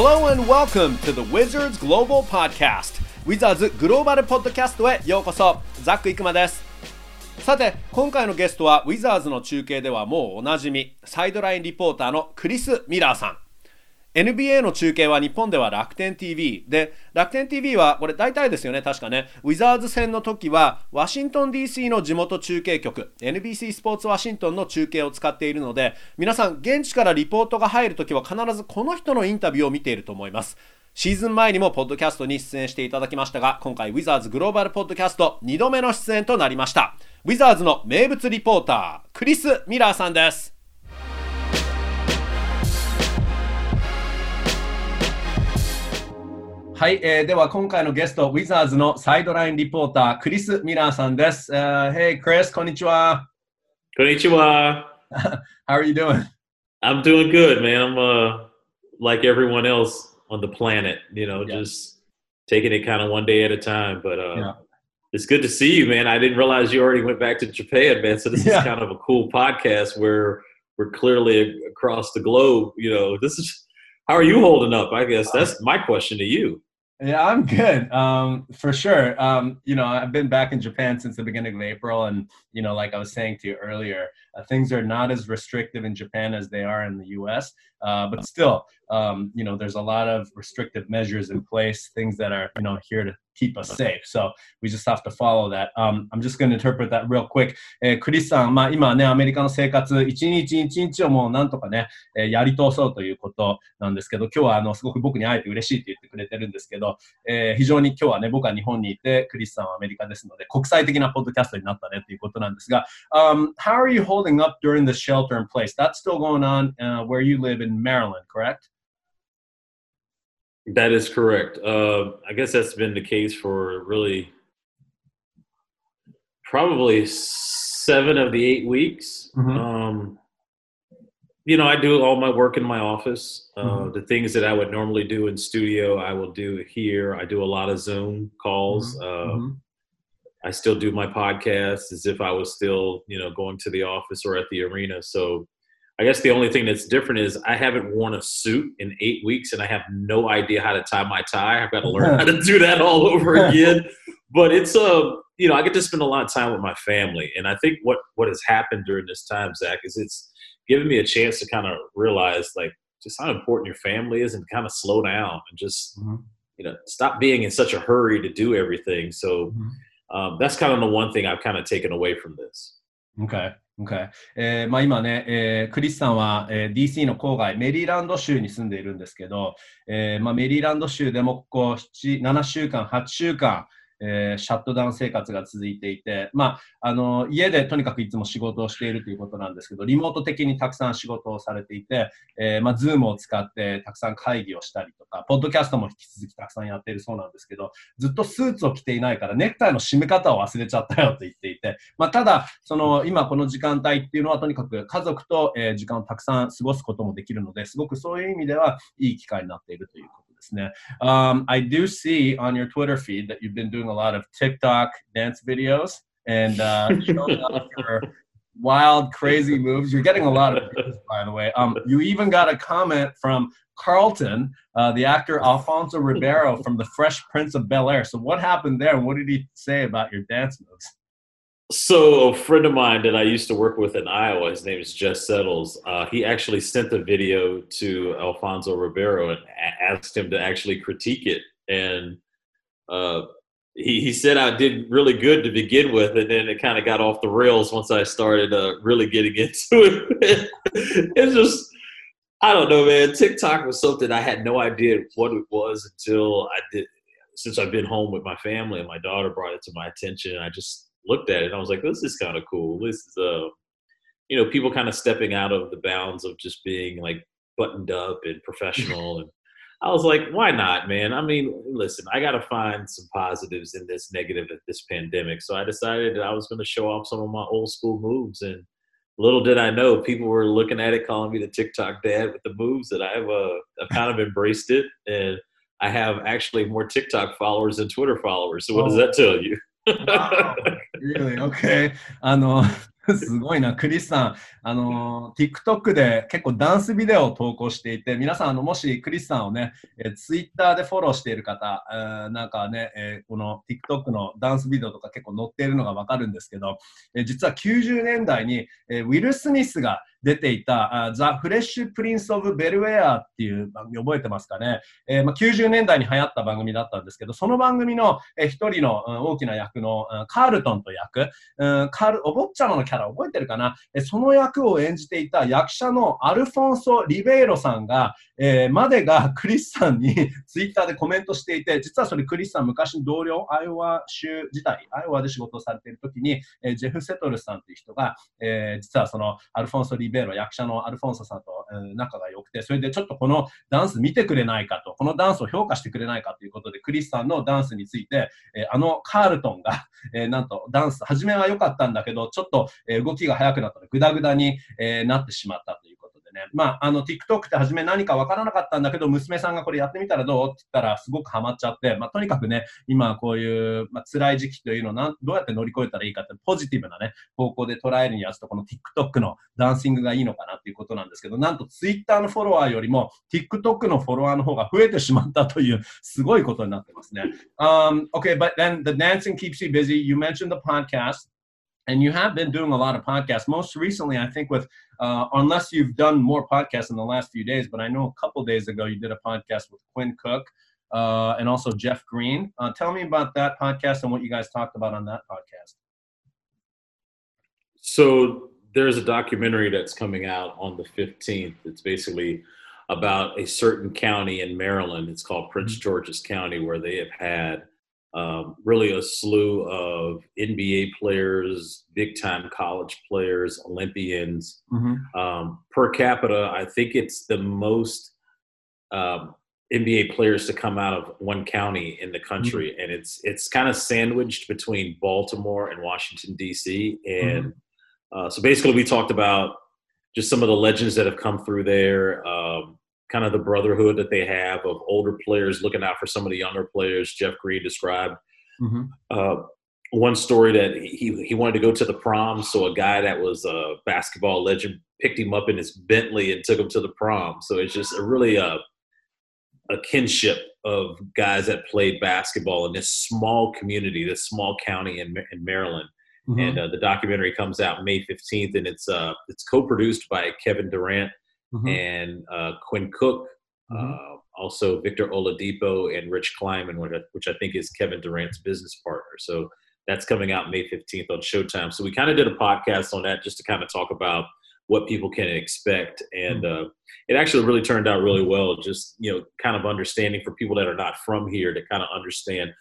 Hello and welcome to the Wizards Global Podcast. Wizards グローバルポッドキャストへようこそザック・イクマです。さて今回のゲストはウィザーズの中継ではもうおなじみサイドラインリポーターのクリス・ミラーさん。NBA の中継は日本では楽天 TV で楽天 TV はこれ大体ですよね。確かね。ウィザーズ戦の時はワシントン DC の地元中継局 NBC スポーツワシントンの中継を使っているので皆さん現地からリポートが入る時は必ずこの人のインタビューを見ていると思います。シーズン前にもポッドキャストに出演していただきましたが今回ウィザーズグローバルポッドキャスト2度目の出演となりました。ウィザーズの名物リポータークリス・ミラーさんです。はい、えー、では今回のゲスト、ウィザーズのサイドラインリポーター、クリス・ミラーさんです。Uh, hey, Chris, こんにちは。こんにちは。How are you doing? I'm doing good, man. I'm uh, like everyone else on the planet, you know, yeah. just taking it kind of one day at a time. But uh, yeah. it's good to see you, man. I didn't realize you already went back to Japan, man. So this yeah. is kind of a cool podcast where we're clearly across the globe. You know, this is how are you holding up? I guess that's my question to you. Yeah, I'm good. Um, for sure. Um, you know, I've been back in Japan since the beginning of April, and you know, like I was saying to you earlier, things are not as restrictive in Japan as they are in the U.S. Uh, but still, um, you know, there's a lot of restrictive measures in place, things that are you know here to keep us safe. So we just have to follow that. Um, I'm just going to interpret that real quick. えー、クリスさん、まあ今ね、アメリカの生活、一日一日をもうなんとかね、えー、やり通そうということなんですけど、今日はあの、すごく僕に会えて嬉しいって言ってくれてるんですけど、えー、非常に今日はね、僕は日本にいて、クリスさんはアメリカですので、国際的なポッドキャストになったねということなんですが、um, how are you holding up during the shelter in place? That's still going on、uh, where you live in Maryland, correct? That is correct. Uh, I guess that's been the case for really probably seven of the eight weeks. Mm-hmm. Um, you know, I do all my work in my office. Uh, mm-hmm. The things that I would normally do in studio, I will do here. I do a lot of Zoom calls. Mm-hmm. Uh, mm-hmm. I still do my podcast as if I was still, you know, going to the office or at the arena. So I guess the only thing that's different is I haven't worn a suit in eight weeks and I have no idea how to tie my tie. I've got to learn how to do that all over again. but it's a, uh, you know, I get to spend a lot of time with my family. And I think what, what has happened during this time, Zach, is it's given me a chance to kind of realize like just how important your family is and kind of slow down and just, mm-hmm. you know, stop being in such a hurry to do everything. So mm-hmm. Um, that's kind of the one thing I've kind of taken away from this. Okay. Okay. えーまあ、今ね、えー、クリスさんは、えー、DC の郊外、メリーランド州に住んでいるんですけど、えーまあ、メリーランド州でもここ7週間、8週間、えー、シャットダウン生活が続いていて、まあ、あの、家でとにかくいつも仕事をしているということなんですけど、リモート的にたくさん仕事をされていて、えー、まあ、ズームを使ってたくさん会議をしたりとか、ポッドキャストも引き続きたくさんやっているそうなんですけど、ずっとスーツを着ていないから、ネクタイの締め方を忘れちゃったよと言っていて、まあ、ただ、その、今この時間帯っていうのはとにかく家族と、え、時間をたくさん過ごすこともできるので、すごくそういう意味ではいい機会になっているということですね。Um, I do see on your Twitter feed that you've been doing a lot of TikTok dance videos and uh, showing off your wild, crazy moves. You're getting a lot of views, by the way. Um, you even got a comment from Carlton, uh, the actor Alfonso Ribeiro from The Fresh Prince of Bel Air. So, what happened there, and what did he say about your dance moves? So a friend of mine that I used to work with in Iowa, his name is Jess Settles. Uh, he actually sent the video to Alfonso Ribeiro and asked him to actually critique it. And uh, he, he said I did really good to begin with, and then it kind of got off the rails once I started uh, really getting into it. it's just, I don't know, man. TikTok was something I had no idea what it was until I did. Since I've been home with my family and my daughter brought it to my attention, I just looked at it and I was like, this is kind of cool. This is uh, you know, people kind of stepping out of the bounds of just being like buttoned up and professional and I was like, why not, man? I mean, listen, I got to find some positives in this negative of this pandemic. So I decided that I was going to show off some of my old school moves. And little did I know, people were looking at it, calling me the TikTok dad with the moves that I've, uh, I've kind of embraced it. And I have actually more TikTok followers than Twitter followers. So what oh. does that tell you? Really? Okay. あの、すごいな、クリスさん。あの、TikTok で結構ダンスビデオを投稿していて、皆さん、あの、もしクリスさんをね、え Twitter でフォローしている方、え、なんかね、え、この TikTok のダンスビデオとか結構載っているのがわかるんですけど、え、実は90年代に、えウィル・スミスが出ていた、ザ・フレッシュ・プリンス・オブ・ベルウェアっていう番組覚えてますかね、えーまあ、90年代に流行った番組だったんですけど、その番組の一、えー、人の、うん、大きな役の、うん、カールトンと役、うん、カールお坊ちゃまのキャラ覚えてるかな、え、その役を演じていた役者のアルフォンソ・リベイロさんが、えー、までがクリスさんに ツイッターでコメントしていて、実はそれクリスさん昔の同僚、アイオワ州時代、アイオワで仕事をされている時に、えー、ジェフ・セトルさんという人が、えー、実はそのアルフォンソ・リベイロベロ役者のアルフォンソさんと、仲が良くて、それでちょっとこのダンス見てくれないかと、このダンスを評価してくれないかということで、クリスさんのダンスについて、えあのカールトンが、えなんとダンス、初めは良かったんだけど、ちょっと、え動きが速くなったので、グダグダに、えなってしまったということでね、まあ、あの、TikTok って初め何かわからなかったんだけど、娘さんがこれやってみたらどうって言ったら、すごくハマっちゃって、まあ、とにかくね、今こういう、まあ、辛い時期というのをなんどうやって乗り越えたらいいかって、ポジティブなね、方向で捉えるにやつと、この TikTok のダンシングがいいのかなっていうことなんですけど、なんと Twitter のフォロワーよりも TikTok のフォロワーの方が増えてしまったという、すごいことになってますね。Um, okay, but then the dancing keeps you busy. You mentioned the podcast. And you have been doing a lot of podcasts. Most recently, I think with uh, unless you've done more podcasts in the last few days, but I know a couple days ago you did a podcast with Quinn Cook uh, and also Jeff Green. Uh, tell me about that podcast and what you guys talked about on that podcast. So there's a documentary that's coming out on the 15th. It's basically about a certain county in Maryland. It's called Prince mm-hmm. George's County, where they have had um, really a slew of NBA players, big time college players, Olympians. Mm-hmm. Um, per capita, I think it's the most um, NBA players to come out of one county in the country, mm-hmm. and it's it's kind of sandwiched between Baltimore and Washington D.C. And mm-hmm. uh, so basically, we talked about just some of the legends that have come through there. Um, kind of the brotherhood that they have of older players looking out for some of the younger players. Jeff Green described mm-hmm. uh, one story that he he wanted to go to the prom, so a guy that was a basketball legend picked him up in his Bentley and took him to the prom. So it's just a really a uh, a kinship of guys that played basketball in this small community, this small county in, in Maryland. Mm-hmm. And uh, the documentary comes out May 15th, and it's uh, it's co-produced by Kevin Durant mm-hmm. and uh, Quinn Cook, mm-hmm. uh, also Victor Oladipo and Rich Kleiman, which I, which I think is Kevin Durant's business partner. So that's coming out May 15th on Showtime. So we kind of did a podcast on that just to kind of talk about what people can expect. And mm-hmm. uh, it actually really turned out really well. Just, you know, kind of understanding for people that are not from here to kind of understand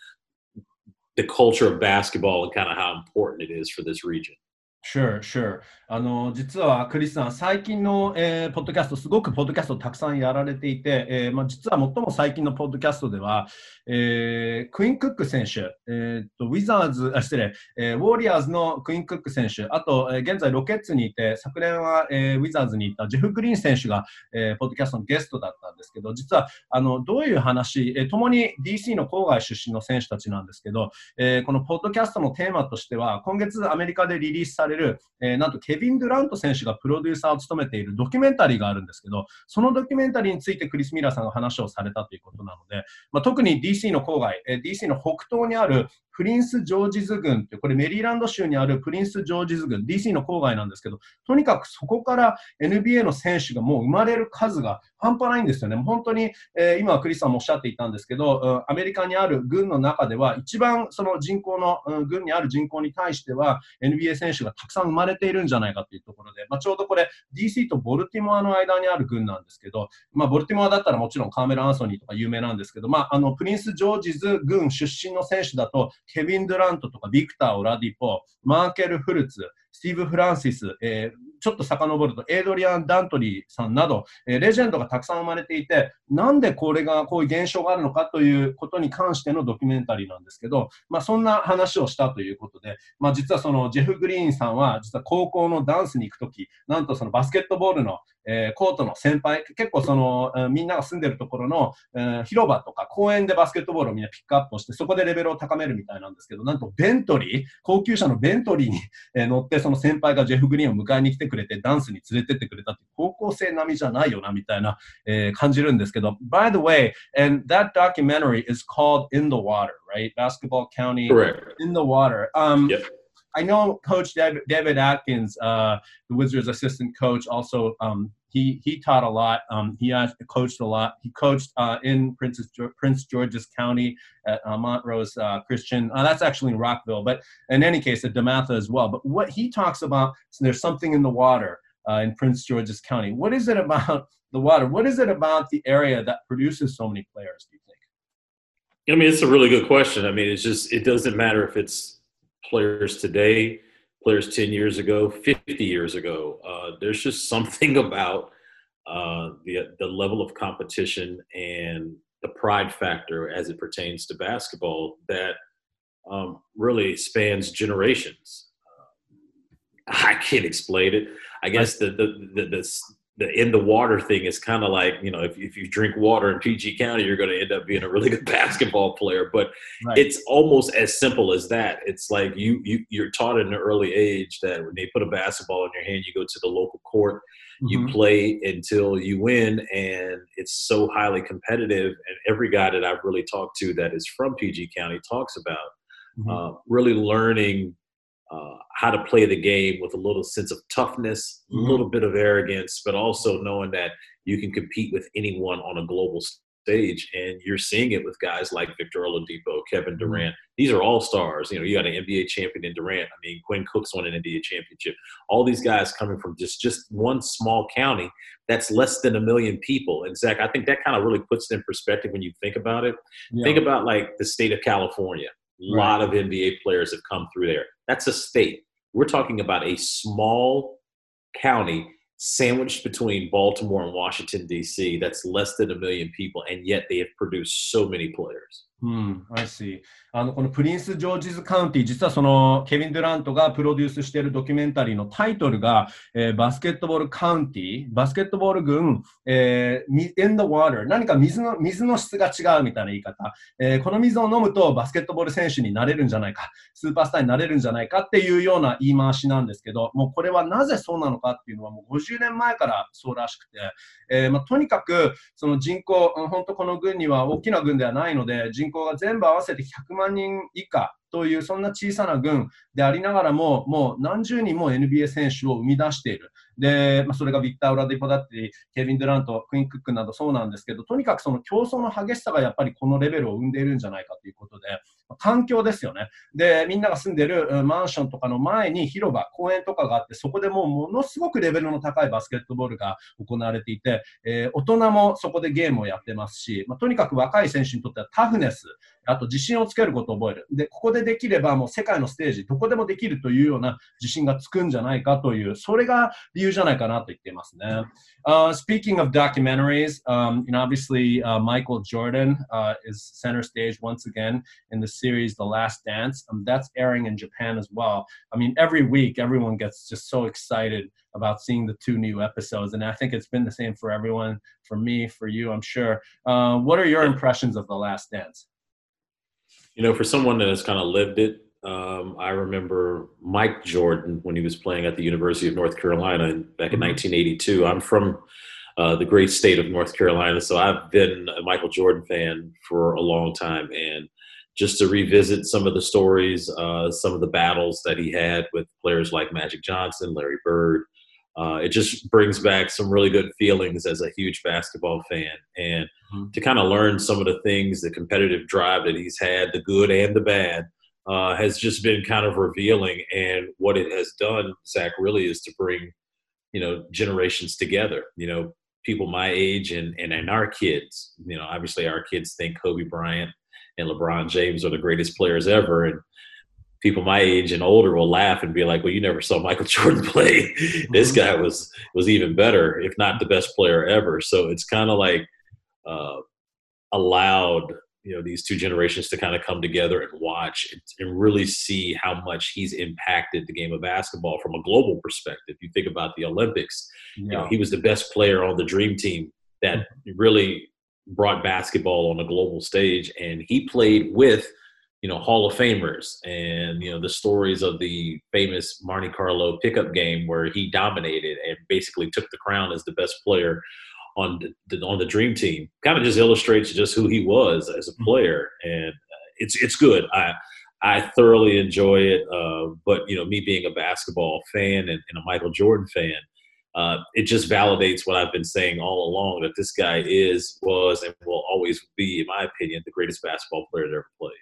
the culture of basketball and kind of how important it is for this region. Sure, sure. あの実はクリスさん、最近の、えー、ポッドキャスト、すごくポッドキャストたくさんやられていて、えーまあ、実は最も最近のポッドキャストでは、えー、クイーン・クック選手、えーと、ウィザーズあ、失礼、えー、ウォーリアーズのクイーン・クック選手、あと、えー、現在ロケッツにいて、昨年は、えー、ウィザーズにいたジェフ・グリーン選手が、えー、ポッドキャストのゲストだったんですけど、実はあのどういう話、えー、共に DC の郊外出身の選手たちなんですけど、えー、このポッドキャストのテーマとしては、今月アメリカでリリースされれる、えー、なんとケビン・ドゥラント選手がプロデューサーを務めているドキュメンタリーがあるんですけど、そのドキュメンタリーについてクリス・ミラーさんが話をされたということなので、まあ、特に DC の郊外、えー、DC の北東にあるプリンス・ジョージズ郡って、これメリーランド州にあるプリンス・ジョージズ郡、DC の郊外なんですけど、とにかくそこから NBA の選手がもう生まれる数が半端ないんですよね。本当に、えー、今、クリスさんもおっしゃっていたんですけど、アメリカにある郡の中では、一番その人口の、うん、郡にある人口に対しては、NBA 選手がたくさん生まれているんじゃないかというところで、まあ、ちょうどこれ、DC とボルティモアの間にある郡なんですけど、まあ、ボルティモアだったらもちろんカーメラ・アンソニーとか有名なんですけど、まあ、あのプリンス・ジョージズ郡出身の選手だと、ケビン・ドラントとかビクター・オラディポ、マーケル・フルツ、スティーブ・フランシス、えー、ちょっと遡ると、エイドリアン・ダントリーさんなど、え、レジェンドがたくさん生まれていて、なんでこれが、こういう現象があるのかということに関してのドキュメンタリーなんですけど、まあ、そんな話をしたということで、まあ、実はそのジェフ・グリーンさんは、実は高校のダンスに行くとき、なんとそのバスケットボールの、えー、コートの先輩、結構その、えー、みんなが住んでるところの、えー、広場とか公園でバスケットボールをみんなピックアップして、そこでレベルを高めるみたいなんですけど、なんとベントリー、高級車のベントリーに、え、乗って、その先輩がジェフ・グリーンを迎えに来てくて、ダンスに連れてってくれたって、高校生並みじゃないよな、みたいな、えー、感じるんですけど、by the way, and that documentary is called In the Water, right? Basketball County Correct. In the Water. Um, yep. I know Coach David, David Atkins, uh, the Wizards' assistant coach, also um, he he taught a lot. Um, he coached a lot. He coached uh, in Princess Prince George's County at uh, Montrose uh, Christian. Uh, that's actually in Rockville, but in any case, at Dematha as well. But what he talks about, so there's something in the water uh, in Prince George's County. What is it about the water? What is it about the area that produces so many players? Do you think? I mean, it's a really good question. I mean, it's just it doesn't matter if it's players today, players 10 years ago, 50 years ago. Uh, there's just something about uh, the, the level of competition and the pride factor as it pertains to basketball that um, really spans generations. Uh, I can't explain it. I guess the, the, the, the the in the water thing is kind of like you know if, if you drink water in PG County, you're going to end up being a really good basketball player. But right. it's almost as simple as that. It's like you you you're taught at an early age that when they put a basketball in your hand, you go to the local court, mm-hmm. you play until you win, and it's so highly competitive. And every guy that I've really talked to that is from PG County talks about mm-hmm. uh, really learning uh, how to play the game with a little sense of toughness, a mm-hmm. little bit of arrogance, but also knowing that you can compete with anyone on a global stage. And you're seeing it with guys like Victor Oladipo, Kevin mm-hmm. Durant. These are all stars. You know, you got an NBA champion in Durant. I mean, Quinn Cooks won an NBA championship. All these guys coming from just just one small county that's less than a million people. And Zach, I think that kind of really puts it in perspective when you think about it. Yeah. Think about like the state of California. A right. lot of NBA players have come through there. That's a state. We're talking about a small county sandwiched between Baltimore and Washington, D.C., that's less than a million people, and yet they have produced so many players. うん、I see. あのこのプリンス・ジョージズ・カウンティ、実はそのケビン・デュラントがプロデュースしているドキュメンタリーのタイトルが、えー、バスケットボール・カウンティ、バスケットボール軍、えー、in the water、何か水の水の質が違うみたいな言い方、えー、この水を飲むとバスケットボール選手になれるんじゃないか、スーパースターになれるんじゃないかっていうような言い回しなんですけど、もうこれはなぜそうなのかっていうのはもう50年前からそうらしくて、えーまあ、とにかくその人口、本当この軍には大きな軍ではないので、人口が全部合わせて100万人以下。というそんな小さな軍でありながらも、もう何十人も NBA 選手を生み出している。で、まあ、それがビクター・オラディポだったり、ケビン・デュラント、クイーン・クックなどそうなんですけど、とにかくその競争の激しさがやっぱりこのレベルを生んでいるんじゃないかということで、環境ですよね。で、みんなが住んでるマンションとかの前に広場、公園とかがあって、そこでもうものすごくレベルの高いバスケットボールが行われていて、えー、大人もそこでゲームをやってますし、まあ、とにかく若い選手にとってはタフネス、あと自信をつけることを覚える。で、ここでできればもう世界のステージ、どこでもできるというような自信がつくんじゃないかという、それが理由じゃないかなと言っていますね。Uh, speaking of documentaries, um, you know, obviously uh, Michael Jordan uh, is center stage once again in the series The Last Dance. Um, that's airing in Japan as well. I mean, every week everyone gets just so excited about seeing the two new episodes, and I think it's been the same for everyone, for me, for you, I'm sure. Uh, what are your impressions of The Last Dance? You know, for someone that has kind of lived it, um, I remember Mike Jordan when he was playing at the University of North Carolina back in 1982. Mm-hmm. I'm from uh, the great state of North Carolina, so I've been a Michael Jordan fan for a long time. And just to revisit some of the stories, uh, some of the battles that he had with players like Magic Johnson, Larry Bird, uh, it just brings back some really good feelings as a huge basketball fan. And mm-hmm. to kind of learn some of the things, the competitive drive that he's had, the good and the bad, uh, has just been kind of revealing. And what it has done, Zach, really is to bring, you know, generations together. You know, people my age and, and, and our kids. You know, obviously our kids think Kobe Bryant and LeBron James are the greatest players ever. And people my age and older will laugh and be like, "Well, you never saw Michael Jordan play. this guy was was even better, if not the best player ever." So it's kind of like uh, allowed you know these two generations to kind of come together and watch and, and, really see how much he's impacted the game of basketball from a global perspective. You think about the Olympics, yeah. you know, he was the best player on the dream team that mm-hmm. really brought basketball on a global stage, and he played with you know Hall of Famers and you know the stories of the famous Monte Carlo pickup game where he dominated and basically took the crown as the best player on the, on the dream team kind of just illustrates just who he was as a mm-hmm. player and uh, it's it's good i i thoroughly enjoy it uh, but you know me being a basketball fan and, and a michael jordan fan uh, it just validates what I've been saying all along that this guy is, was, and will always be, in my opinion, the greatest basketball player that ever played.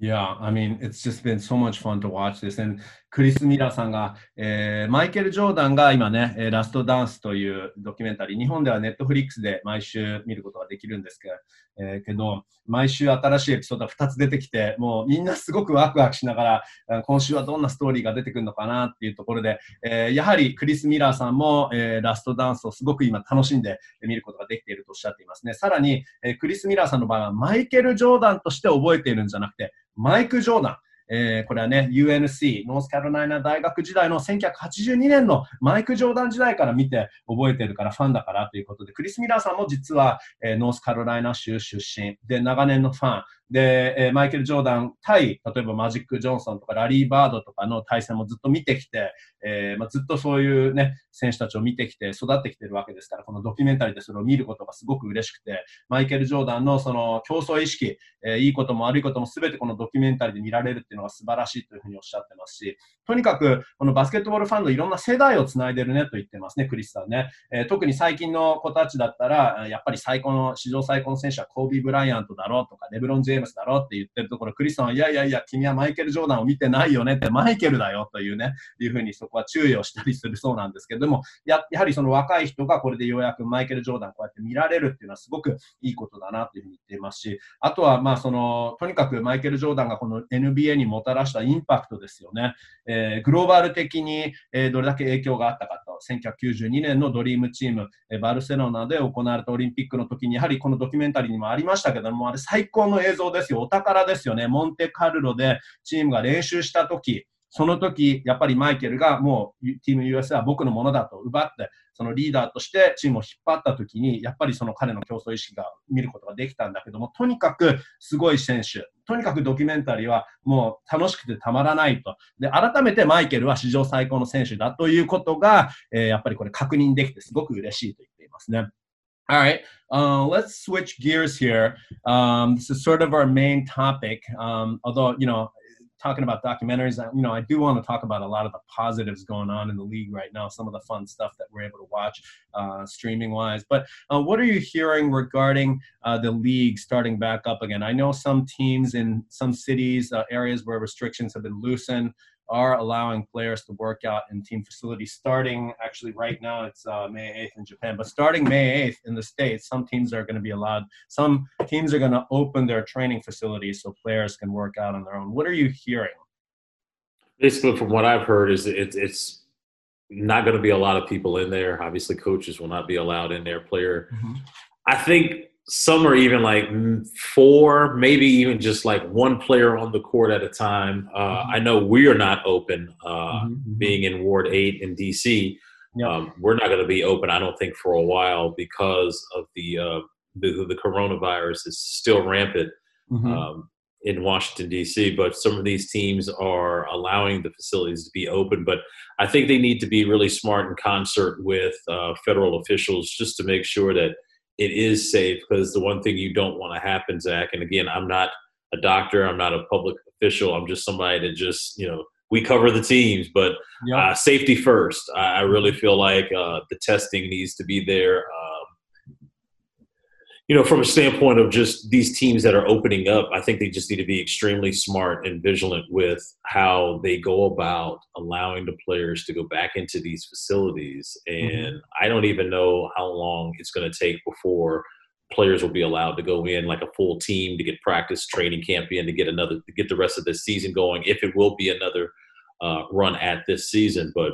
Yeah, I mean, it's just been so much fun to watch this. And クリス・ミラーさんが、えー、マイケル・ジョーダンが今ね、ラストダンスというドキュメンタリー、日本ではネットフリックスで毎週見ることができるんですけど、えー、けど毎週新しいエピソードが2つ出てきて、もうみんなすごくワクワクしながら、今週はどんなストーリーが出てくるのかなっていうところで、えー、やはりクリス・ミラーさんも、えー、ラストダンスをすごく今楽しんで見ることができているとおっしゃっていますね。さらに、えー、クリス・ミラーさんの場合はマイケル・ジョーダンとして覚えているんじゃなくて、マイク・ジョーダン。えー、これはね、UNC、ノースカロライナ大学時代の1982年のマイク・ジョーダン時代から見て覚えてるからファンだからということで、クリス・ミラーさんも実は、えー、ノースカロライナ州出身で長年のファン。で、え、マイケル・ジョーダン対、例えばマジック・ジョンソンとかラリー・バードとかの対戦もずっと見てきて、えーまあ、ずっとそういうね、選手たちを見てきて育ってきてるわけですから、このドキュメンタリーでそれを見ることがすごく嬉しくて、マイケル・ジョーダンのその競争意識、えー、いいことも悪いことも全てこのドキュメンタリーで見られるっていうのが素晴らしいというふうにおっしゃってますし、とにかくこのバスケットボールファンのいろんな世代をつないでるねと言ってますね、クリスさんね。えー、特に最近の子たちだったら、やっぱり最高の、史上最高の選手はコービー・ブライアントだろうとか、レブロン・ジェームスだろって言ってるところ、クリスさんは、いやいやいや、君はマイケル・ジョーダンを見てないよねって、マイケルだよというね、いうふうにそこは注意をしたりするそうなんですけども、ややはりその若い人がこれでようやくマイケル・ジョーダンこうやって見られるっていうのはすごくいいことだなというふうに言っていますし、あとはまあその、とにかくマイケル・ジョーダンがこの NBA にもたらしたインパクトですよね。えー、グローバル的に、えー、どれだけ影響があったかと、1992年のドリームチーム、えー、バルセロナで行われたオリンピックの時に、やはりこのドキュメンタリーにもありましたけども、あれ最高の映像ですよ。お宝ですよね。モンテカルロでチームが練習した時、その時、やっぱりマイケルがもうチーム USA は僕のものだと奪って、そのリーダーとしてチームを引っ張った時に、やっぱりその彼の競争意識が見ることができたんだけども、とにかくすごい選手、とにかくドキュメンタリーはもう楽しくてたまらないと。で、改めてマイケルは史上最高の選手だということが、えー、やっぱりこれ確認できてすごく嬉しいと言っていますね。All right, uh, let's switch gears here. Um, this is sort of our main topic, um, although, you know, talking about documentaries, you know, I do want to talk about a lot of the positives going on in the league right now, some of the fun stuff that we're able to watch uh, streaming wise. But uh, what are you hearing regarding uh, the league starting back up again? I know some teams in some cities, uh, areas where restrictions have been loosened are allowing players to work out in team facilities starting actually right now it's uh, may 8th in japan but starting may 8th in the states some teams are going to be allowed some teams are going to open their training facilities so players can work out on their own. What are you hearing? Basically from what i've heard is it, it's not going to be a lot of people in there. Obviously coaches will not be allowed in there. Player mm-hmm. i think some are even like four, maybe even just like one player on the court at a time. Uh, mm-hmm. I know we are not open, uh, mm-hmm. mm-hmm. being in Ward 8 in DC. Yep. Um, we're not going to be open, I don't think, for a while because of the uh, the, the, coronavirus is still rampant mm-hmm. um, in Washington D.C. But some of these teams are allowing the facilities to be open. But I think they need to be really smart in concert with uh, federal officials just to make sure that it is safe because the one thing you don't want to happen, Zach, and again, I'm not a doctor, I'm not a public official, I'm just somebody that just, you know, we cover the teams, but yep. uh, safety first. I, I, really feel like uh, the testing needs to be there. You know, from a standpoint of just these teams that are opening up, I think they just need to be extremely smart and vigilant with how they go about allowing the players to go back into these facilities. Mm-hmm. And mm-hmm. I don't even know how long it's going to take before players will be allowed to go in like a full team to get practice, training camp in to get another to get the rest of the season going. If it will be another uh, run at this season, but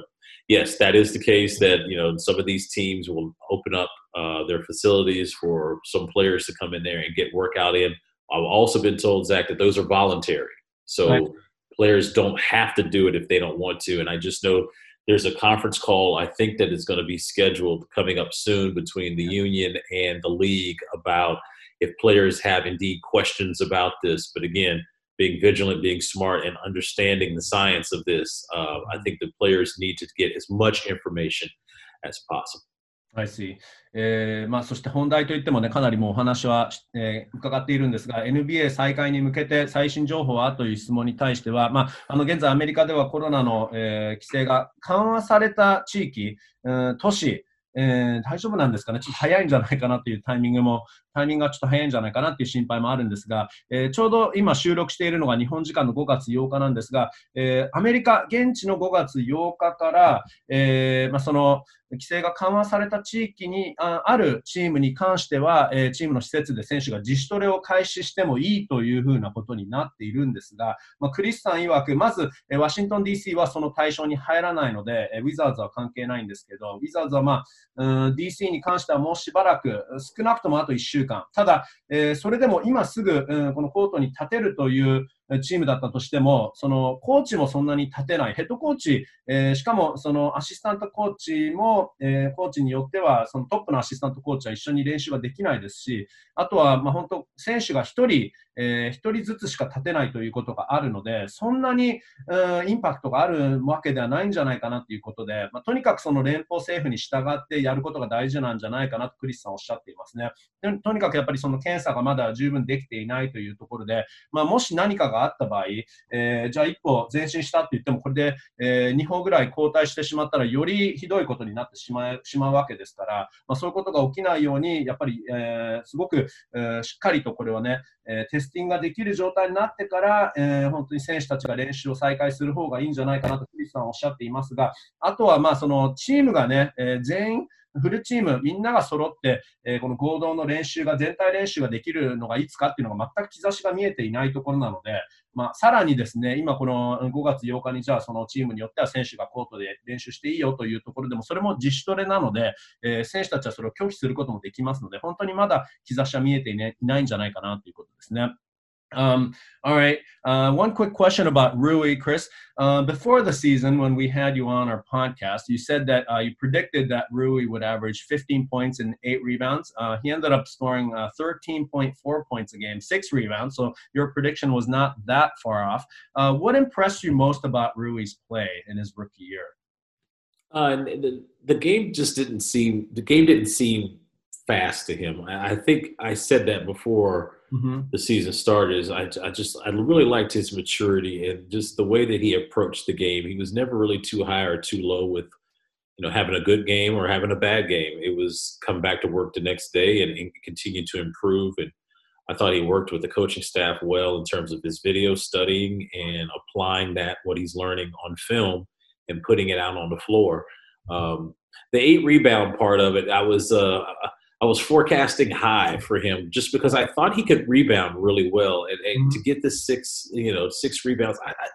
yes, that is the case. That you know some of these teams will open up uh, their facilities for some players to come in there and get workout in. I've also been told Zach that those are voluntary, so right. players don't have to do it if they don't want to. And I just know there's a conference call I think that is going to be scheduled coming up soon between the union and the league about if players have indeed questions about this. But again, being vigilant, being smart, and understanding the science of this, uh, I think the players need to get as much information as possible. I see. えーまあ、そして本題といっても、ね、かなりもうお話は、えー、伺っているんですが、NBA 再開に向けて最新情報はという質問に対しては、まあ、あの現在、アメリカではコロナの、えー、規制が緩和された地域、うん、都市、えー、大丈夫なんですかね、ちょっと早いんじゃないかなというタイミングも、タイミングがちょっと早いんじゃないかなという心配もあるんですが、えー、ちょうど今収録しているのが日本時間の5月8日なんですが、えー、アメリカ、現地の5月8日から、えーまあ、その規制が緩和された地域にああるチームに関しては、えー、チームの施設で選手が自主トレを開始してもいいというふうなことになっているんですが、まあ、クリスさん曰く、まず、えー、ワシントン DC はその対象に入らないので、えー、ウィザーズは関係ないんですけど、ウィザーズは、まあ、うん DC に関してはもうしばらく、少なくともあと1週間、ただ、えー、それでも今すぐ、うん、このコートに立てるというチームだったとしても、そのコーチもそんなに立てない、ヘッドコーチ、えー、しかもそのアシスタントコーチも、えー、コーチによってはそのトップのアシスタントコーチは一緒に練習はできないですし、あとはまあ本当、選手が1人、えー、1人ずつしか立てないということがあるので、そんなに、うん、インパクトがあるわけではないんじゃないかなということで、まあ、とにかくその連邦政府に従ってやることが大事なんじゃないかなとクリスさんおっしゃっていますね。とにかくやっぱりその検査がまだ十分できていないというところで、まあ、もし何かがあった場合、えー、じゃあ一歩前進したって言っても、これで、えー、2歩ぐらい後退してしまったら、よりひどいことになってしまうわけですから、まあ、そういうことが起きないように、やっぱり、えー、すごく、えー、しっかりとこれをね、えー、テスティングができる状態になってから、えー、本当に選手たちが練習を再開する方がいいんじゃないかなとクリスさんはおっしゃっていますが、あとはまあそのチームがね、えー、全員、フルチーム、みんなが揃って、えー、この合同の練習が、全体練習ができるのがいつかっていうのが全く兆しが見えていないところなので、まあ、さらにですね、今この5月8日にじゃあそのチームによっては選手がコートで練習していいよというところでも、それも自主トレなので、えー、選手たちはそれを拒否することもできますので、本当にまだ日差しは見えて,、いないんじゃないかなということですね。Um, all right. Uh, one quick question about Rui, Chris. Uh, before the season, when we had you on our podcast, you said that uh, you predicted that Rui would average 15 points and eight rebounds. Uh, he ended up scoring 13.4 uh, points a game, six rebounds. So your prediction was not that far off. Uh, what impressed you most about Rui's play in his rookie year? the, the game just didn't seem the game didn't seem fast to him. I, I think I said that before mm-hmm. the season started is I, I just I really liked his maturity and just the way that he approached the game. He was never really too high or too low with you know having a good game or having a bad game. It was come back to work the next day and, and continue to improve. And I thought he worked with the coaching staff well in terms of his video studying and applying that what he's learning on film and putting it out on the floor. Um, the eight rebound part of it, I was uh, I was forecasting high for him just because I thought he could rebound really well, and, and mm-hmm. to get the six, you know, six rebounds, I, I,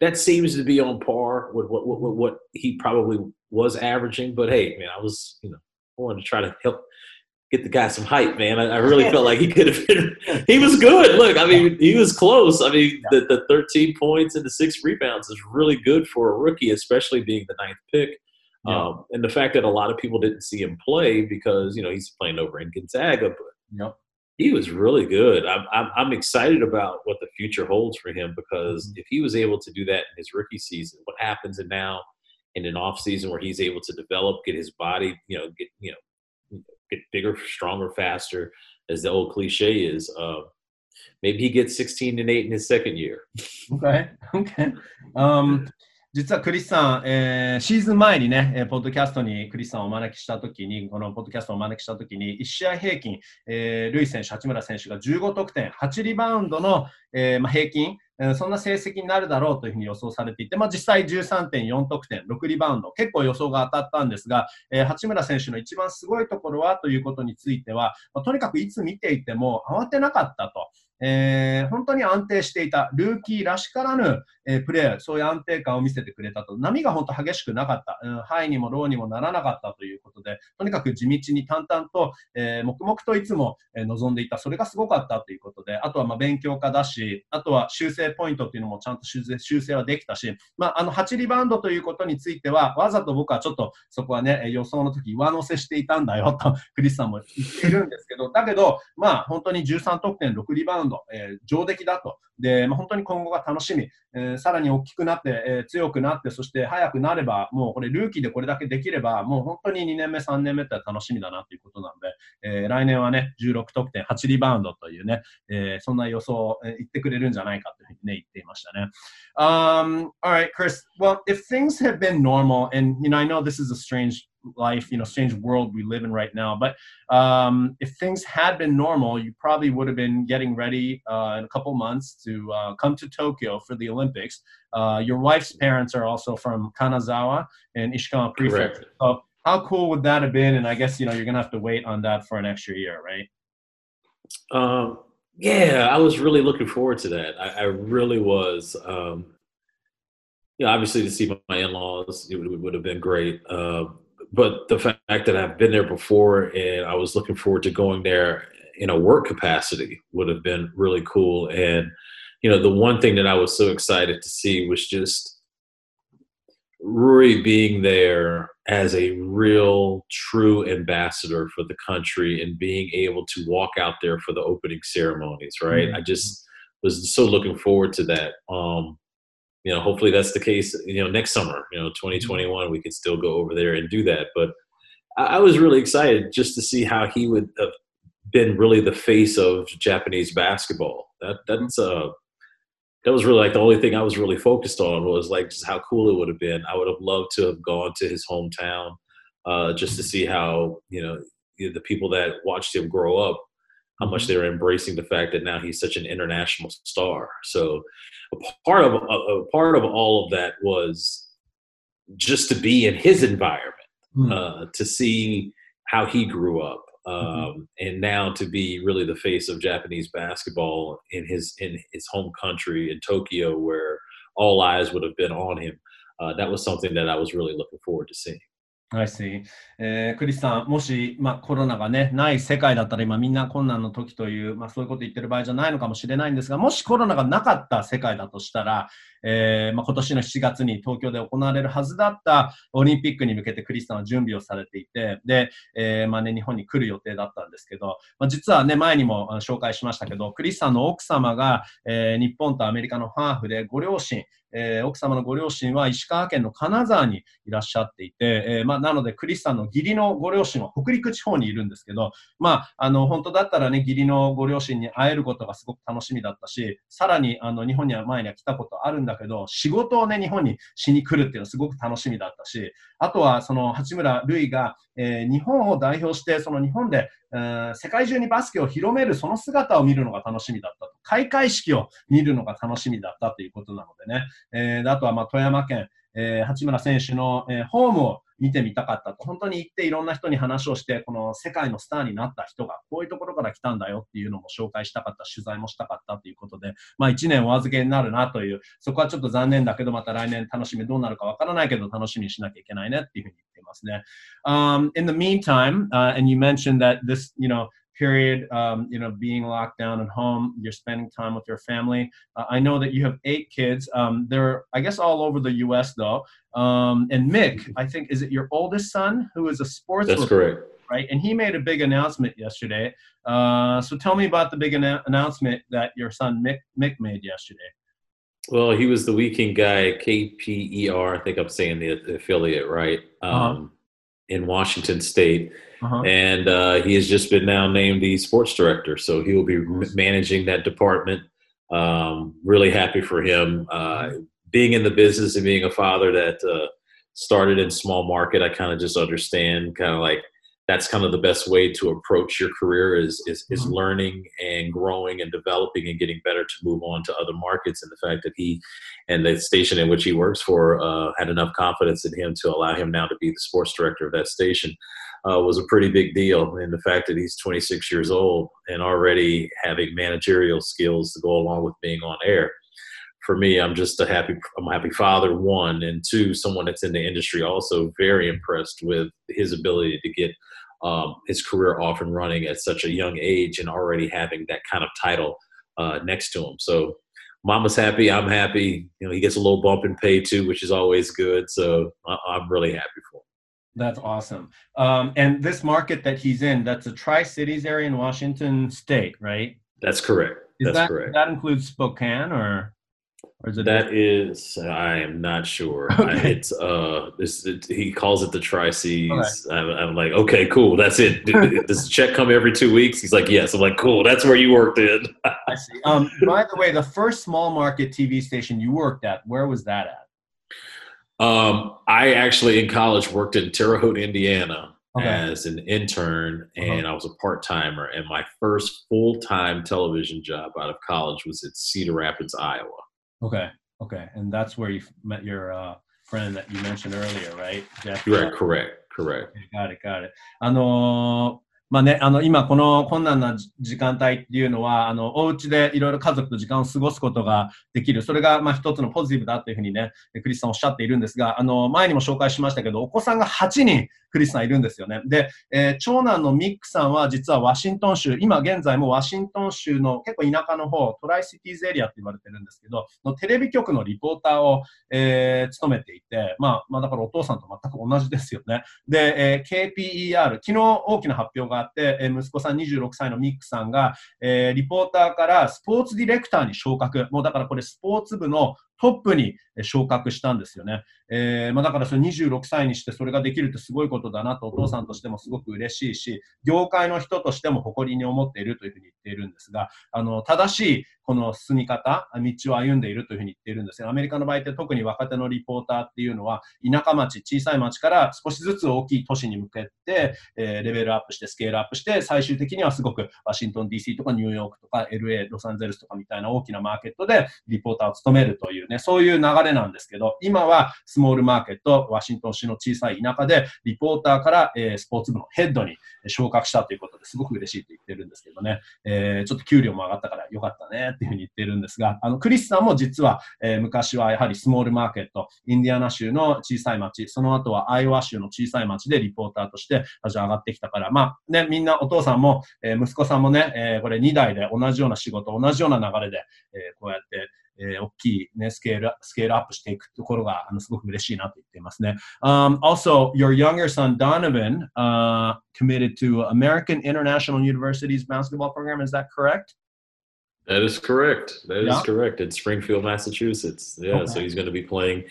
that seems to be on par with what, what, what he probably was averaging. But hey, man, I was, you know, I wanted to try to help get the guy some hype, man. I, I really felt like he could have been. He was good. Look, I mean, he was close. I mean, the, the 13 points and the six rebounds is really good for a rookie, especially being the ninth pick. Yeah. Um, and the fact that a lot of people didn't see him play because you know he's playing over in Gonzaga, but yep. he was really good. I'm, I'm, I'm excited about what the future holds for him because mm-hmm. if he was able to do that in his rookie season, what happens in now in an off season where he's able to develop, get his body, you know, get you know, get bigger, stronger, faster, as the old cliche is. Uh, maybe he gets 16 and 8 in his second year. Okay. Okay. Um, 実はクリスさん、えー、シーズン前にね、えー、ポッドキャストにクリスさんをお招きしたときに、このポッドキャストをお招きしたときに、1試合平均、えー、ルイ選手、八村選手が15得点、8リバウンドの、えーま、平均、そんな成績になるだろうというふうに予想されていて、ま、実際13.4得点、6リバウンド、結構予想が当たったんですが、え八村選手の一番すごいところはということについては、ま、とにかくいつ見ていても慌てなかったと。えー、本当に安定していた、ルーキーらしからぬ、えー、プレー、そういう安定感を見せてくれたと、波が本当激しくなかった、うん、ハイにもローにもならなかったということで、とにかく地道に淡々と、えー、黙々といつも、え望んでいた、それがすごかったということで、あとはま勉強家だし、あとは修正ポイントっていうのもちゃんと修正修正はできたし、まあ、あの8リバウンドということについては、わざと僕はちょっとそこはね、予想の時上乗せしていたんだよと、クリスさんも言っているんですけど、だけど、まあ本当に13得点、6リバウンド、えー、上的だと。で、まあ、本当に今後が楽しみ、えー、さらに大きくなって、えー、強くなって、そして速くなれば、もうこれ、ルーキーでこれだけできれば、もう本当に2年目、3年目って楽しみだなということなので、えー、来年はね、16得点、8リバウンドというね、えー、そんな予想を、えー、言ってくれるんじゃないかというふうにね、言っていましたね。Um, all right, Chris. Well, if things have been normal, and you know, I know this is a strange life, you know, strange world we live in right now. But um, if things had been normal, you probably would have been getting ready uh, in a couple months to uh, come to Tokyo for the Olympics. Uh, your wife's parents are also from Kanazawa and Ishikawa Prefecture. So how cool would that have been? And I guess you know you're gonna have to wait on that for an extra year, right? Um, yeah, I was really looking forward to that. I, I really was. Um, you know, obviously to see my in-laws, it would, it would have been great. Uh, but the fact that I've been there before and I was looking forward to going there in a work capacity would have been really cool. And, you know, the one thing that I was so excited to see was just Rory being there as a real true ambassador for the country and being able to walk out there for the opening ceremonies, right? Mm-hmm. I just was so looking forward to that. Um, you know, hopefully that's the case, you know, next summer, you know, 2021, we could still go over there and do that. But I, was really excited just to see how he would have been really the face of Japanese basketball. That that's uh that was really like the only thing I was really focused on was like just how cool it would have been. I would have loved to have gone to his hometown uh, just to see how you know the people that watched him grow up how much mm-hmm. they're embracing the fact that now he's such an international star. So a part of a, a part of all of that was just to be in his environment, mm-hmm. uh, to see how he grew up, mm-hmm. um, mm-hmm. and now to be really the face of Japanese basketball in his in his home country in Tokyo, where all eyes would have been on him. Uh, that was something that I was really looking forward to seeing. I see. えー、クリスさん、もし、まあ、コロナが、ね、ない世界だったら、今みんな困難の時という、まあ、そういうこと言ってる場合じゃないのかもしれないんですが、もしコロナがなかった世界だとしたら、えーまあ、今年の7月に東京で行われるはずだったオリンピックに向けてクリスさんは準備をされていて、で、えーまあね、日本に来る予定だったんですけど、まあ、実はね、前にも紹介しましたけど、クリスさんの奥様が、えー、日本とアメリカのハーフで、ご両親、えー、奥様のご両親は石川県の金沢にいらっしゃっていて、えーまあ、なのでクリスさんの義理のご両親は北陸地方にいるんですけど、まあ、あの本当だったらね義理のご両親に会えることがすごく楽しみだったしさらにあの日本には前には来たことあるんだだけど仕事をね日本にしに来るっていうのはすごく楽しみだったしあとはその八村塁が、えー、日本を代表してその日本でえ世界中にバスケを広めるその姿を見るのが楽しみだったと。開会式を見るのが楽しみだったということなのでね。えー、あとはま富山県、えー、八村選手の、え、ホームを見てみたかったと。本当に行っていろんな人に話をして、この世界のスターになった人がこういうところから来たんだよっていうのも紹介したかった、取材もしたかったということで、まあ1年お預けになるなという、そこはちょっと残念だけど、また来年楽しみどうなるかわからないけど楽しみにしなきゃいけないねっていうふうに言っていますね。Um, in the meantime,、uh, and you mentioned that this, you know, period, um, you know, being locked down at home, you're spending time with your family. Uh, I know that you have eight kids. Um, they're, I guess, all over the U.S. though. Um, and Mick, I think, is it your oldest son who is a sports? That's reporter, correct. Right, and he made a big announcement yesterday. Uh, so tell me about the big an- announcement that your son Mick Mick made yesterday. Well, he was the weekend guy, KPER. I think I'm saying the, the affiliate right uh-huh. um, uh-huh. In Washington State uh-huh. and uh, he has just been now named the sports director. So he will be managing that department. Um, really happy for him. Uh, being in the business and being a father that uh, started in small market, I kind of just understand kind of like that's kind of the best way to approach your career is is, is Mhm. learning and growing and developing and getting better to move on to other markets. And the fact that he and the station in which he works for uh, had enough confidence in him to allow him now to be the sports director of that station uh, was a pretty big deal. And the fact that he's 26 years old and already having managerial skills to go along with being on air. For me, I'm just a happy, I'm a happy father, one, and two, someone that's in the industry also very impressed with his ability to get um, his career off and running at such a young age and already having that kind of title uh, next to him. So mama's happy, I'm happy. You know, he gets a little bump in pay too, which is always good. So I- I'm really happy for him. That's awesome. Um, and this market that he's in, that's a Tri Cities area in Washington State, right? That's correct. Is That's that, correct. That includes Spokane, or or is it That is, I am not sure. Okay. It's uh, this it, he calls it the Tri Seas. I'm, I'm like, okay, cool, that's it. Does the check come every two weeks? He's like, yes. I'm like, cool, that's where you worked in. I see. Um, by the way, the first small market TV station you worked at, where was that at? Um, I actually in college worked in Terre Haute, Indiana, Okay. as an intern, Uh-huh. and I was a part timer. And my first full time television job out of college was at Cedar Rapids, Iowa. Okay, okay, and that's where you met your uh, friend that you mentioned earlier, right? Jeff. Correct, correct, correct. Got it, got it. あのーまあね、あの、今この困難な時間帯っていうのは、あの、お家でいろいろ家族と時間を過ごすことができる。それが、まあ一つのポジティブだというふうにね、クリスさんおっしゃっているんですが、あの、前にも紹介しましたけど、お子さんが8人、クリスさんいるんですよね。で、えー長男のミックさんは実はワシントン州、今現在もワシントン州の結構田舎の方、トライシティーズエリアって言われてるんですけど、のテレビ局のリポーターを、えー務めていて、まあ、まあだからお父さんと全く同じですよね。で、えー KPER、昨日大きな発表があって、えー息子さん26歳のミックさんが、えーリポーターからスポーツディレクターに昇格。もうだからこれスポーツ部のトップに昇格したんですよね。えーまあ、だからそれ26歳にしてそれができるってすごいことだなとお父さんとしてもすごく嬉しいし、業界の人としても誇りに思っているというふうに言っているんですが、あの、正しいこの進み方、道を歩んでいるというふうに言っているんですよ。アメリカの場合って特に若手のリポーターっていうのは、田舎町、小さい町から少しずつ大きい都市に向けて、えーレベルアップして、スケールアップして、最終的にはすごくワシントン DC とかニューヨークとか LA、ロサンゼルスとかみたいな大きなマーケットでリポーターを務めるというね、そういう流れなんですけど、今はスモールマーケット、ワシントン市の小さい田舎で、リポーターから、えースポーツ部のヘッドに昇格したということですごく嬉しいと言ってるんですけどね、えーちょっと給料も上がったからよかったねっていうふうに言ってるんですが、あの、クリスさんも実は、えー昔はやはりスモールマーケット、インディアナ州の小さい町、その後はアイオワ州の小さい町でリポーターとして上がってきたから、まあね、みんなお父さんも、えー息子さんもね、えーこれ2代で同じような仕事、同じような流れで、えーこうやって、えー大きい、ね、スケール、スケールアップしていくところが、あの、すごく嬉しいなと言っていますね。Um, also, your younger son, Donovan, uh, committed to American International University's basketball program. Is that correct? That is correct. That is Yeah. correct. In Springfield, Massachusetts. Yeah, so Okay. he's going to be playing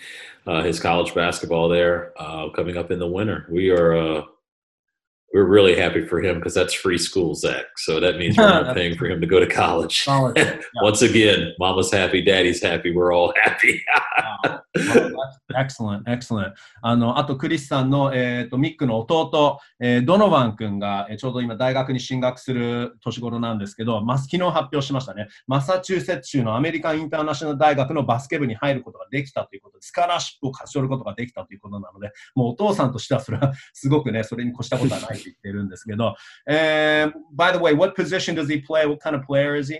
uh, his college basketball there uh, coming up in the winter. We are uh, we're really happy for him because that's free school, Zach. So that means we're not paying for him to go to college. College, yeah. Once again, Mama's happy, Daddy's happy. We're all happy. Wow. Excellent, excellent. あの、あと、クリスさんの、えっ、と、ミックの弟、えードノバン君が、えーちょうど今、大学に進学する年頃なんですけど、マス昨日発表しましたね。マサチューセッツ州のアメリカンインターナショナル大学のバスケ部に入ることができたということで、スカラーシップを勝ち取ることができたということなので、もうお父さんとしてはそれはすごくね、それに越したことはない と言ってるんですけど、えー by the way, what position does he play? What kind of player is he?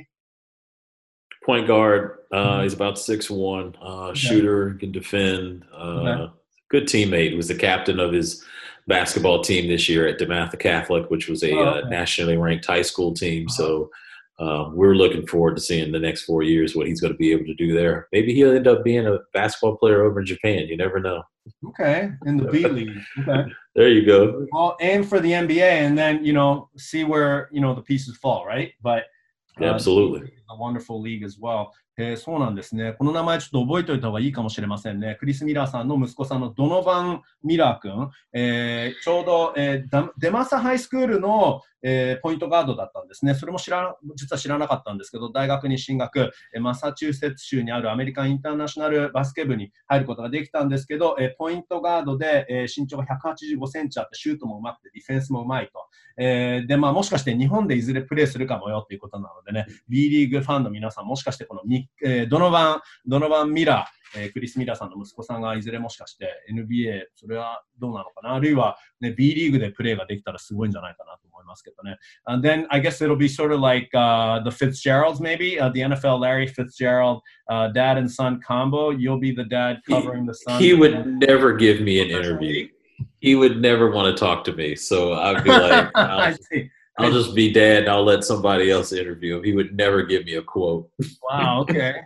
Point guard. Uh, Mhm. He's about six one. Uh, shooter can defend. Uh, Okay. Good teammate. Was the captain of his basketball team this year at DeMatha Catholic, which was a Oh, uh, okay. nationally ranked high school team. Uh-huh. So um, we're looking forward to seeing the next four years what he's going to be able to do there. Maybe he'll end up being a basketball player over in Japan. You never know. Okay, in the B League. Okay. There you go. Well, aim for the NBA and then, you know, see where, you know, the pieces fall, right? But uh, Absolutely. Wonderful league as well. えー、そうなんですね。この名前ちょっと覚えておいた方がいいかもしれませんね。クリス・ミラーさんの息子さんのドノバン・ミラー君、えー、ちょうど、えー、デマサハイスクールの、えー、ポイントガードだったんですね。それも知ら実は知らなかったんですけど、大学に進学、え、マサチューセッツ州にあるアメリカンインターナショナルバスケ部に入ることができたんですけど、え、ポイントガードで、え、身長が185センチあって、シュートもうまくて、ディフェンスもうまいと。え、で、まあ、もしかして日本でいずれプレーするかもよということなのでね、B リーグファンの皆さん、もしかしてこの、えー、ドノバンン、ドノバン・ミラー、えー、クリス・ミラーさんの息子さんがいずれもしかして NBA、それはどうなのかなあるいは、ね、B リーグでプレーができたらすごいんじゃないかなと思いますけどね。And then I guess it'll be sort of like、uh, the Fitzgeralds maybe, uh, the NFL Larry Fitzgerald, uh, dad and son combo. You'll be the dad covering the son. He would never give me an interview. He would never want to talk to me. So I'd be like, I see. I'll just be dad and I'll let somebody else interview him. He would never give me a quote. Wow, okay.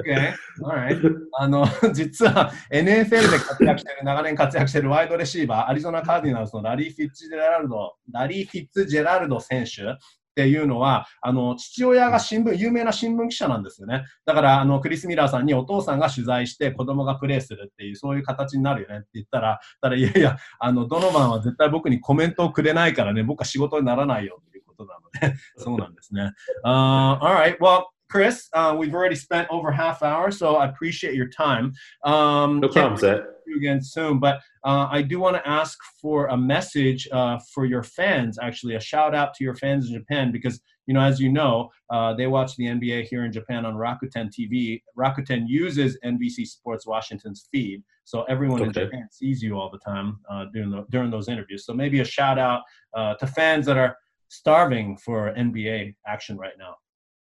Okay. All right. あの、実は NFL で活躍してる、長年活躍してるワイドレシーバー、アリゾナカーディナルスのラリー・フィッツジェラルド、ラリー・フィッツジェラルド選手 っていうのは、あの、父親が新聞、有名な新聞記者なんですよね。だから、あの、クリス・ミラーさんにお父さんが取材して子供がプレーするっていう、そういう形になるよねって言ったら、ただ、いやいや、あの、ドノバンは絶対僕にコメントをくれないからね、僕は仕事にならないよっていうことなので、そうなんですね。Uh, alright, well, Chris, uh, we've already spent over half hour, so I appreciate your time. Um, no problem, Zach. You again soon, but uh, I do want to ask for a message uh, for your fans. Actually, a shout out to your fans in Japan because you know, as you know, uh, they watch the NBA here in Japan on Rakuten TV. Rakuten uses NBC Sports Washington's feed, so everyone okay. in Japan sees you all the time uh, during the, during those interviews. So maybe a shout out uh, to fans that are starving for NBA action right now.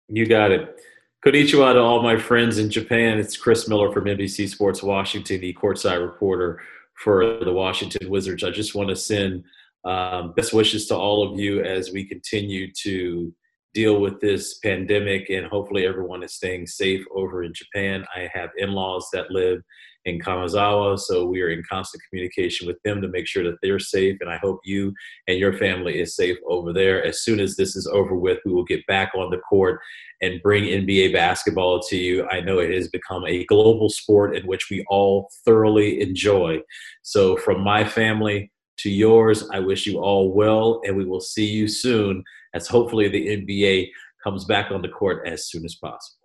You got it. Konnichiwa to all my friends in Japan. It's Chris Miller from NBC Sports Washington, the courtside reporter for the Washington Wizards. I just want to send um, best wishes to all of you as we continue to deal with this pandemic and hopefully everyone is staying safe over in Japan. I have in laws that live in Kamazawa. So we are in constant communication with them to make sure that they're safe. And I hope you and your family is safe over there. As soon as this is over with, we will get back on the court and bring NBA basketball to you. I know it has become a global sport in which we all thoroughly enjoy. So from my family, to yours. I wish you all well, and we will see you soon as hopefully the NBA comes back on the court as soon as possible.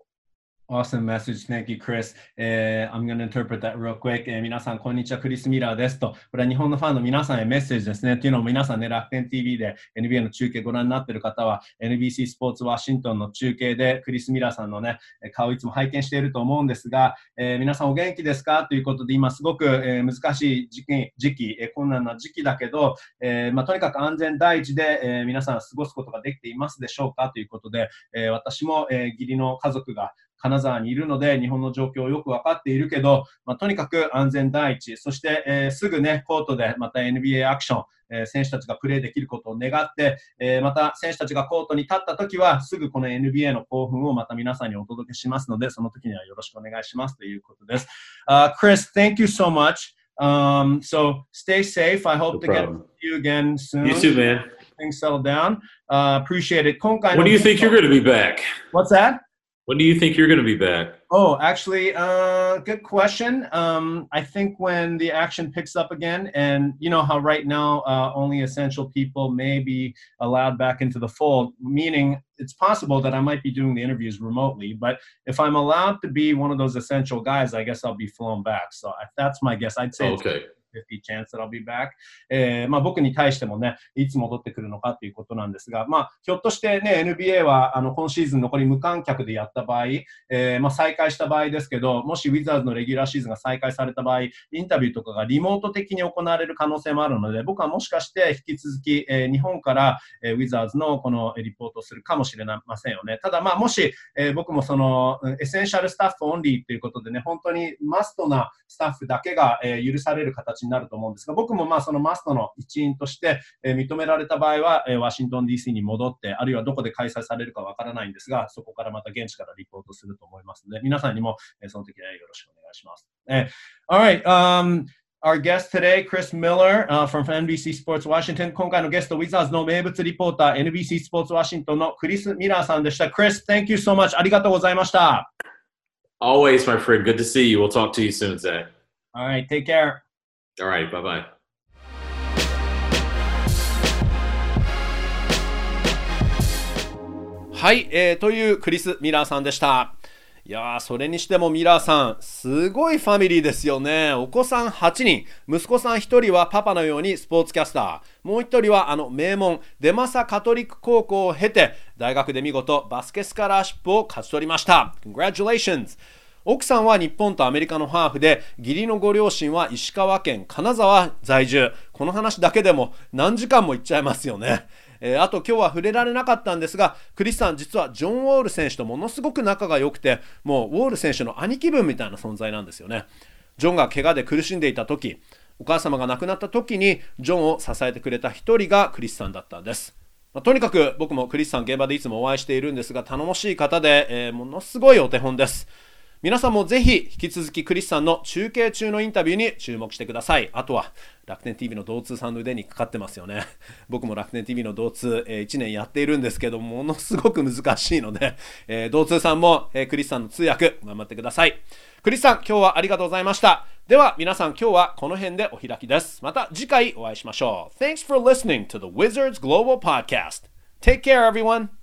Awesome message. Thank you, Chris.、えー、I'm going to interpret that real quick.、えー、皆さん、こんにちは。クリス・ミラーですと。これは日本のファンの皆さんへメッセージですね。というのも皆さんね、楽天 TV で NBA の中継ご覧になっている方は、NBC スポーツワシントンの中継でクリス・ミラーさんのね、顔いつも拝見していると思うんですが、えー、皆さんお元気ですか？ということで、今すごく、えー、難しい時期、時期えー、困難な時期だけど、えーまあ、とにかく安全第一で、えー、皆さん過ごすことができていますでしょうか？ということで、えー、私も、えー、義理の家族が金沢にいるので、日本の状況をよく分かっているけど、まあ、とにかく安全第一、そして、えー、すぐね、コートでまた NBA アクション、えー、選手たちがプレーできることを願って、えー、また選手たちがコートに立った時は、すぐこの NBA の興奮をまた皆さんにお届けしますので、その時にはよろしくお願いしますということです。Uh, Chris, thank you so much. Um, so stay safe. I hope no to get to you again soon. You too, man. Things settle down. Uh, appreciate it. When do you think you're going to be back? What's that? When do you think you're going to be back? Oh, actually, uh, good question. Um, I think when the action picks up again, and you know how right now uh, only essential people may be allowed back into the fold, meaning it's possible that I might be doing the interviews remotely. But if I'm allowed to be one of those essential guys, I guess I'll be flown back. So that's my guess. I'd say okay. 50 chance that I'll be back、えーまあ、僕に対してもね、いつ戻ってくるのかということなんですが、まあ、ひょっとしてね、NBA はあの今シーズン残り無観客でやった場合、えーまあ、再開した場合ですけど、もしウィザーズのレギュラーシーズンが再開された場合、インタビューとかがリモート的に行われる可能性もあるので、僕はもしかして引き続き、えー、日本から、えー、ウィザーズのこのリポートをするかもしれませんよね。ただ、まあ、もし、えー、僕もその essential staff only ということでね、本当にマストなスタッフだけが、えー、許される形になると思うんですが、僕もまあそのマストの一員として、えー、認められた場合は、えー、ワシントン DC に戻って、あるいはどこで開催されるかわからないんですが、そこからまた現地からリポートすると思いますので、皆さんにも、えー、その時はよろしくお願いします。えー、Alright,、um, our guest today, Chris Miller、uh, from NBC Sports Washington。今回のゲスト、ウィザーズの名物リポーター、NBC Sports Washington のクリス・ミラーさんでした。Chris, thank you so much. ありがとうございました。Always, my friend. Good to see you. We'll talk to you soon, Zach. All right, take care. All right, bye bye. はい、えー、というクリス・ミラーさんでした。いやー、それにしてもミラーさん、すごいファミリーですよね。お子さん8人、息子さん1人はパパのようにスポーツキャスター、もう1人はあの名門、デマサカトリック高校を経て、大学で見事バスケスカラーシップを勝ち取りました。Congratulations! 奥さんは日本とアメリカのハーフで、義理のご両親は石川県金沢在住。この話だけでも何時間もいっちゃいますよね。えー、あと今日は触れられなかったんですが、クリスさん実はジョン・ウォール選手とものすごく仲が良くて、もうウォール選手の兄貴分みたいな存在なんですよね。ジョンが怪我で苦しんでいた時、お母様が亡くなった時にジョンを支えてくれた一人がクリスさんだったんです。とにかく僕もクリスさん現場でいつもお会いしているんですが頼もしい方で、えー、ものすごいお手本です。皆さんもぜひ引き続きクリスさんの中継中のインタビューに注目してください。あとは楽天 TV の同通さんの腕にかかってますよね。僕も楽天 TV の同通、えー、1年やっているんですけどものすごく難しいので、えー、同通さんも、えー、クリスさんの通訳頑張ってください。クリスさん今日はありがとうございました。では皆さん今日はこの辺でお開きです。また次回お会いしましょう。Thanks for listening to the Wizards Global Podcast. Take care everyone!